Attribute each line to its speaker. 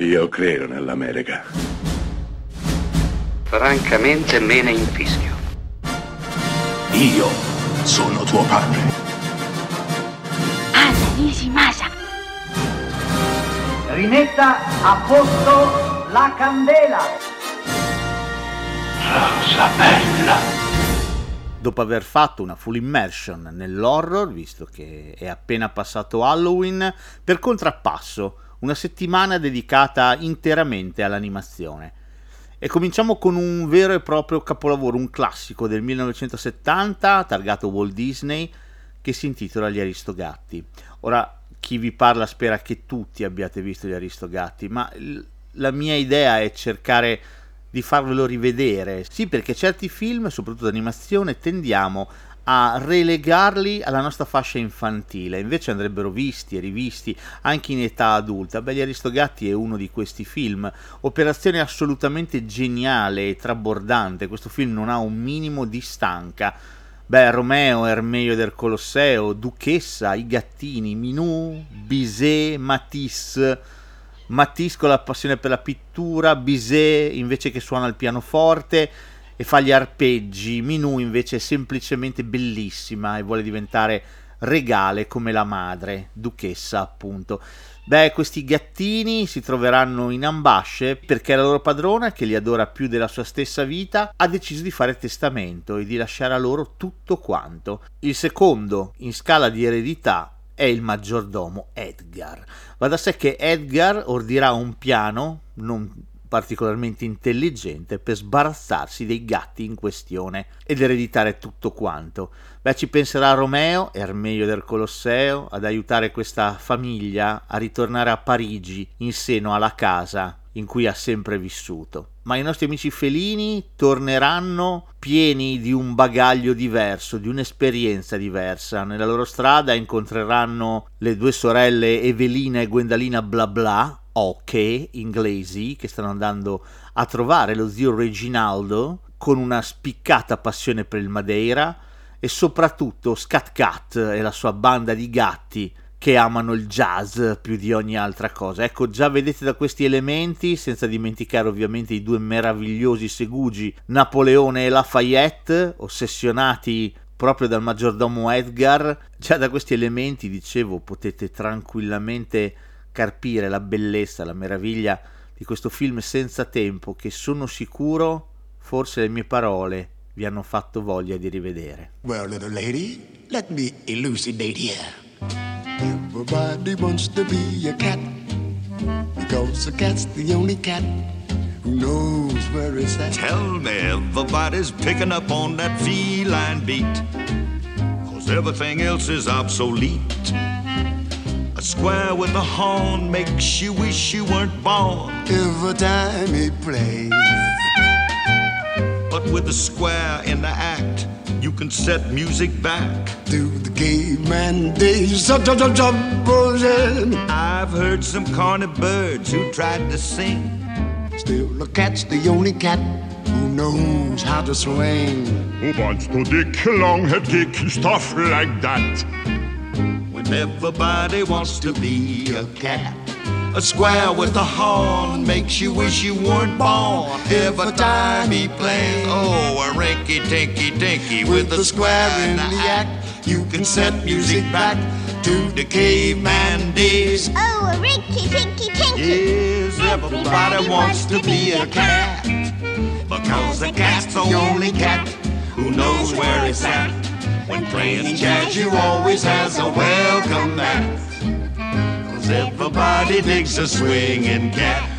Speaker 1: Io credo nell'America.
Speaker 2: Francamente me ne infischio.
Speaker 3: Io sono tuo padre.
Speaker 4: Anna Nishimasa.
Speaker 5: Rimetta a posto la candela.
Speaker 1: Rosa bella.
Speaker 6: Dopo aver fatto una full immersion nell'horror, visto che è appena passato Halloween, per contrappasso una settimana dedicata interamente all'animazione. E cominciamo con un vero e proprio capolavoro, un classico del 1970, targato Walt Disney, che si intitola Gli Aristogatti. Ora, chi vi parla spera che tutti abbiate visto Gli Aristogatti, ma la mia idea è cercare di farvelo rivedere. Sì, perché certi film, soprattutto d'animazione, tendiamo a relegarli alla nostra fascia infantile, invece andrebbero visti e rivisti anche in età adulta. Beh, Gli Aristogatti è uno di questi film, operazione assolutamente geniale e trabordante, questo film non ha un minimo di stanca. Beh, Romeo, Ermeio del Colosseo, Duchessa, I Gattini, Minù, Bizet, Matisse, Matisse con la passione per la pittura, Bizet invece che suona il pianoforte, e fa gli arpeggi. Minù invece è semplicemente bellissima e vuole diventare regale come la madre, duchessa appunto. Beh, questi gattini si troveranno in ambasce perché la loro padrona, che li adora più della sua stessa vita, ha deciso di fare testamento e di lasciare a loro tutto quanto. Il secondo, in scala di eredità, è il maggiordomo Edgar. Va da sé che Edgar ordirà un piano, non particolarmente intelligente per sbarazzarsi dei gatti in questione ed ereditare tutto quanto. Beh, ci penserà Romeo, Ermeio del Colosseo, ad aiutare questa famiglia a ritornare a Parigi in seno alla casa in cui ha sempre vissuto. Ma i nostri amici felini torneranno pieni di un bagaglio diverso, di un'esperienza diversa. Nella loro strada incontreranno le due sorelle Evelina e Gwendalina bla bla, oche inglesi che stanno andando a trovare lo zio Reginaldo con una spiccata passione per il Madeira e soprattutto Scat Cat e la sua banda di gatti che amano il jazz più di ogni altra cosa. Ecco, già vedete da questi elementi, senza dimenticare ovviamente i due meravigliosi segugi Napoleone e Lafayette, ossessionati proprio dal maggiordomo Edgar, già da questi elementi, dicevo, potete tranquillamente carpire la bellezza, la meraviglia di questo film senza tempo che sono sicuro, forse le mie parole vi hanno fatto voglia di rivedere.
Speaker 7: Well, little lady, let me elucidate here. Everybody wants to be a cat because a cat's the only cat who knows where it's at.
Speaker 8: Tell me everybody's picking up on that feline beat cause everything else is obsolete. A square with a horn makes you wish you weren't born.
Speaker 7: Every time he plays.
Speaker 8: But with a square in the act, you can set music back.
Speaker 7: To the caveman days. I've
Speaker 8: heard some corny birds who tried to sing.
Speaker 7: Still, a cat's the only cat who knows how to swing.
Speaker 9: Who wants to dick, long-head kick, stuff like that.
Speaker 8: Everybody wants to be a cat. A square with a horn makes you wish you weren't born. Every time he plays, oh, a rinky tinky tinky with, a square in the act. You can set music back to the caveman days.
Speaker 4: Oh, a rinky tinky tinky.
Speaker 8: Yes, everybody wants to be a cat. Because the cat's the only cat who knows where it's at. Playing jazz, you always has a welcome mat. Cause everybody digs a swinging cat.